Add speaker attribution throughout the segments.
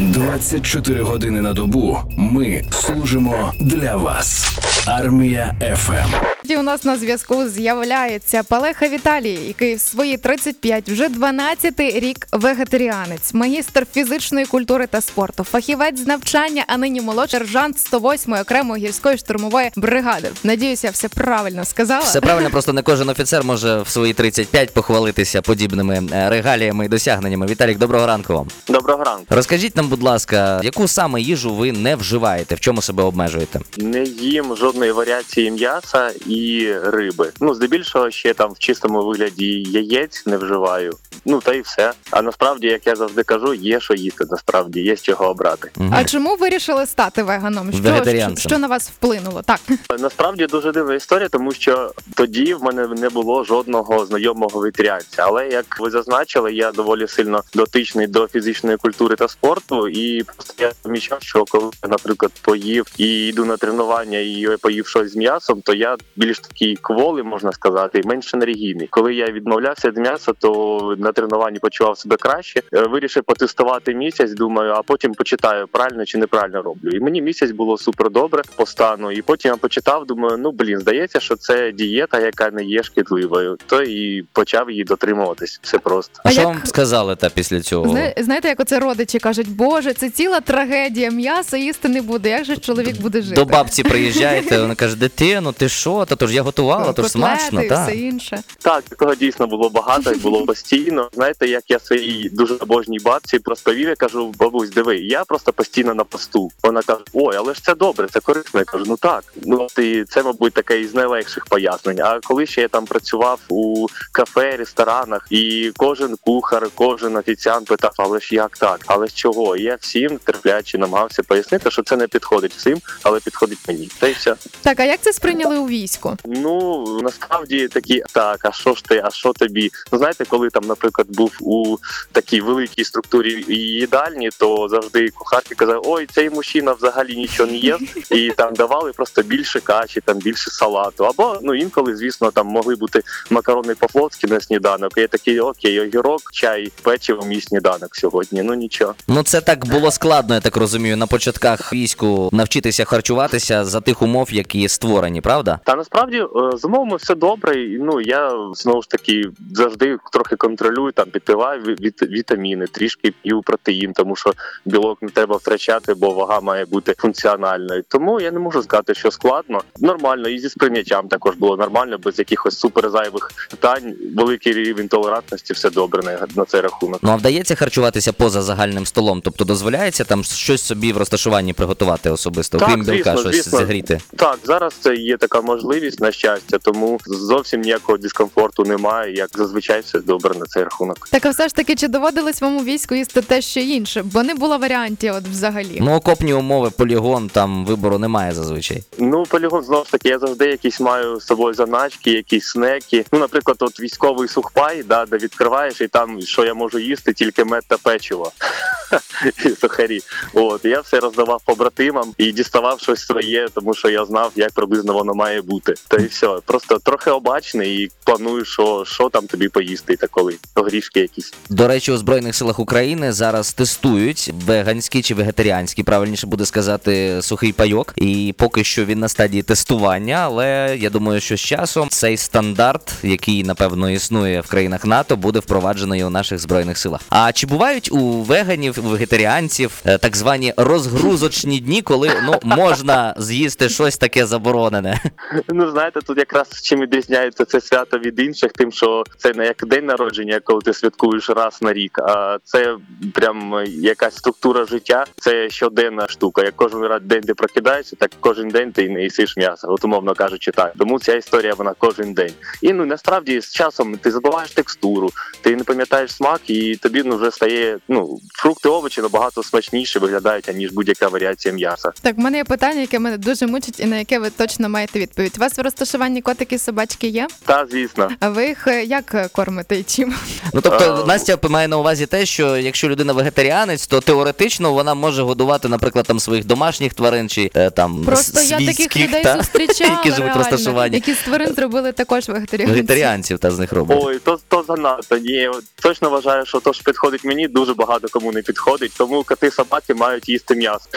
Speaker 1: 24 години на добу ми служимо для вас. Армія ФМ.
Speaker 2: Сьогодні у нас на зв'язку з'являється Палеха Віталій, який в свої 35 вже 12-й рік вегетаріанець, магістр фізичної культури та спорту, фахівець з навчання, а нині молодший сержант 108-ї окремої гірської штурмової бригади. Надіюся, все правильно сказала.
Speaker 3: Все правильно, просто не кожен офіцер може в свої 35 похвалитися подібними е, регаліями і досягненнями. Віталік, доброго ранку вам.
Speaker 4: Доброго ранку.
Speaker 3: Розкажіть нам, будь ласка, яку саме їжу ви не вживаєте, в чому себе обмежуєте?
Speaker 4: Не їм жодної варіації м'яса і риби. Ну, здебільшого ще там в чистому вигляді яєць не вживаю. Ну та й все. А насправді, як я завжди кажу, є що їсти. Насправді є з чого обрати.
Speaker 3: Мгм.
Speaker 2: А чому вирішили стати веганом? Що, що, що на вас вплинуло? Так.
Speaker 4: Насправді дуже дивна історія, тому що тоді в мене не було жодного знайомого вегетаріанця. Але як ви зазначили, я доволі сильно дотичний до фізичної культури та спорту, і просто я помічав, що коли наприклад, поїв і йду на тренування і поїв щось з м'ясом, то я більш такий кволий, можна сказати, і менш енергійний. Коли я відмовлявся від м'яса, то на тренуванні почував себе краще. Е, Вирішив потестувати місяць. Думаю, а потім почитаю правильно чи неправильно роблю. І мені місяць було супер добре по стану. І потім я почитав. Думаю, ну блін, здається, що це дієта, яка не є шкідливою. То і почав її дотримуватись. Все просто.
Speaker 3: А
Speaker 2: А
Speaker 3: що
Speaker 2: як-
Speaker 3: вам сказали та після цього?
Speaker 2: Зна- Знаєте, як оце родичі кажуть, боже, це ціла трагедія, м'ясо їсти не буде. Як же чоловік буде жити?
Speaker 3: До бабці приїжджаєте, вона каже, дитину, ти що? Та то ж я готувала, то ж смачно,
Speaker 2: і
Speaker 3: так.
Speaker 2: все інше.
Speaker 4: Так, такого дійсно було багато і було постійно. Знаєте, як я своїй дуже обожній бабці розповів, я кажу, бабусь, диви, я просто постійно на посту. Вона каже: Ой, але ж це добре, це корисно. Я кажу, ну так. Ну і це, мабуть, таке із найлегших пояснень. А коли ще я там працював у кафе, ресторанах, і кожен кухар, кожен офіціант питав, але ж як так? Але ж чого? І я всім терпляче намагався пояснити, що це не підходить всім, але підходить мені. Та й все.
Speaker 2: Так, а як це сприйняли у війську?
Speaker 4: Ну насправді такі так, а що ж ти, а що тобі? Ну знаєте, коли там, наприклад, був у такій великій структурі їдальні, то завжди кухарки казали, ой, цей мужчина взагалі нічого не їсть, і там давали просто більше каші, там більше салату. Або ну інколи, звісно, там могли бути макарони по-флотськи на сніданок. І я такий, окей, огірок, чай, печиво, мій сніданок сьогодні. Ну нічого.
Speaker 3: Ну це так було складно, я так розумію, на початках війську навчитися харчуватися за тих умов, які створені, правда?
Speaker 4: Та насправді е, з умовами все добре. Ну я знову ж таки завжди трохи контролюю там, підпиваю ві- віт- вітаміни, трішки п'ю протеїн, тому що білок не треба втрачати, бо вага має бути функціональною. Тому я не можу сказати, що складно. Нормально, і зі сприйняттям також було нормально, без якихось суперзайвих питань. Великий рівень толерантності, все добре на, на цей рахунок.
Speaker 3: Ну а вдається харчуватися поза загальним столом, тобто дозволяється там щось собі в розташуванні приготувати особисто,
Speaker 4: Так,
Speaker 3: окрім білка,
Speaker 4: звісно,
Speaker 3: щось
Speaker 4: звісно.
Speaker 3: зігріти.
Speaker 4: Так, зараз це є така можливість на щастя, тому зовсім ніякого дискомфорту немає. Як зазвичай все добре на цей рахунок.
Speaker 2: Так, а все ж таки, чи доводилось вам у війську їсти те ще інше? Бо не було варіантів, от взагалі.
Speaker 3: Ну, окопні умови, полігон, там вибору немає зазвичай.
Speaker 4: Ну, полігон знову ж таки, я завжди якісь маю з собою заначки, якісь снеки. Ну, наприклад, от військовий сухпай, да, де відкриваєш, і там що я можу їсти, тільки мед та печиво. І сухарі. От я все роздавав побратимам і діставав щось своє, тому що я знав, як приблизно воно має бути. Та і все. Просто трохи обачний і планую, що, що там тобі поїсти та коли. Грішки якісь.
Speaker 3: До речі, у Збройних силах України зараз тестують веганський чи вегетаріанський, правильніше буде сказати, сухий пайок. І поки що він на стадії тестування, але я думаю, що з часом цей стандарт, який напевно існує в країнах НАТО, буде впроваджений у наших збройних силах. А чи бувають у веганів, вегетаріанців е, так звані розгрузочні дні, коли ну можна з'їсти щось таке заборонене?
Speaker 4: Ну знаєте, тут якраз чим відрізняється це свято від інших, тим, що це не як день народження, коли ти святкуєш раз на рік, а це прям якась структура життя. Це щоденна штука. Як кожен раз день ти прокидаєшся, так кожен день ти не їсиш м'ясо. От умовно кажучи, так. Тому ця історія вона кожен день. І ну насправді з часом ти забуваєш текстуру, ти не пам'ятаєш смак, і тобі ну вже стає ну фрукти, овочі набагато смачніше виглядають ніж будь-яка варіація м'яса.
Speaker 2: Так, в мене є питання, яке мене дуже мучить, і на яке ви точно маєте відповідь. У вас в розташуванні котики собачки є?
Speaker 4: Та звісно.
Speaker 2: А ви їх е, як е, кормите і чим?
Speaker 3: Ну тобто
Speaker 4: А,
Speaker 3: Настя має на увазі те, що якщо людина вегетаріанець, то теоретично вона може годувати, наприклад, там своїх домашніх тварин чи е, там
Speaker 2: Просто я таких
Speaker 3: свійських,
Speaker 2: людей
Speaker 3: та,
Speaker 2: зустрічала,
Speaker 3: які живуть в
Speaker 2: реально,
Speaker 3: розташуванні.
Speaker 2: які з тварин зробили також вегетаріанці.
Speaker 3: Вегетаріанців та з них роблять.
Speaker 4: Ой, то, то занадто. Ні, точно вважаю, що то, що підходить мені, дуже багато кому не підходить. тому коти собаки мають їсти м'ясо.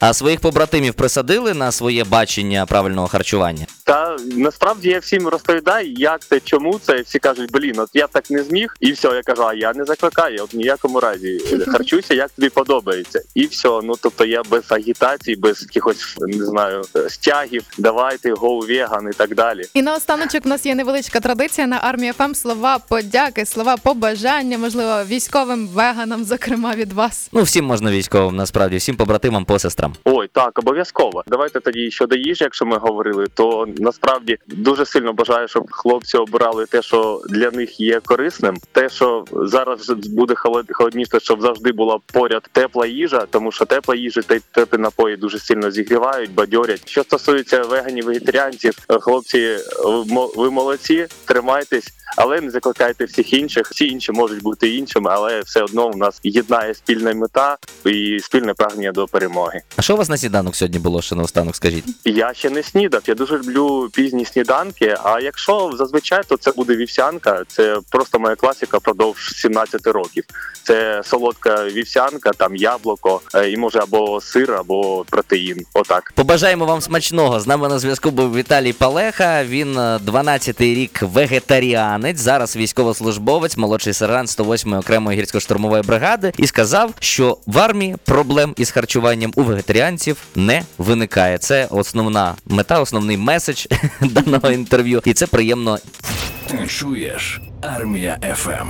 Speaker 3: А своїх побратимів присадили на своє бачення правильного харчування?
Speaker 4: Та насправді я всім розповідаю, як це, чому це. Всі кажуть, блін, от я так не зміг, і все. Я кажу, а я не закликаю, от в ніякому разі харчуйся, як тобі подобається, і все. Ну тобто я без агітації, без якихось не знаю стягів. Давайте гоу веган і так далі.
Speaker 2: І наостаночок у нас є невеличка традиція на армії ФМ. Слова подяки, слова побажання, можливо, військовим веганам, зокрема від вас.
Speaker 3: Ну, всім можна військовим, насправді, всім побратимам по сестрам.
Speaker 4: Ой, так, обов'язково. Давайте тоді щодо їжі, якщо ми говорили, то насправді дуже сильно бажаю, щоб хлопці обирали те, що для них є корисним. Те, що зараз буде холод- холодніше, щоб завжди була поряд тепла їжа, тому що тепла їжа та й теплі напої дуже сильно зігрівають, бадьорять. Що стосується веганів, вегетаріанців, хлопці, е, ви молодці, тримайтесь. Але не закликайте всіх інших. Всі інші можуть бути іншими, але все одно в нас єднає спільна мета і спільне прагнення до перемоги.
Speaker 3: А що у вас на сніданок сьогодні було ще наостанок, скажіть?
Speaker 4: Я ще не снідав. Я дуже люблю пізні сніданки. А якщо зазвичай, то це буде вівсянка. Це просто моя класика продовж 17 років. Це солодка вівсянка, там яблуко е, і може або сир, або протеїн. Отак.
Speaker 3: Побажаємо вам смачного. З нами на зв'язку був Віталій Палеха. Він е, 12-й рік вегетаріанець. Зараз військовослужбовець, молодший сержант 108-ї окремої гірсько-штурмової бригади, і сказав, що в армії проблем із харчуванням у вегетаріанців не виникає. Це основна мета, основний меседж даного інтерв'ю, і це приємно
Speaker 1: чуєш Армія ФМ.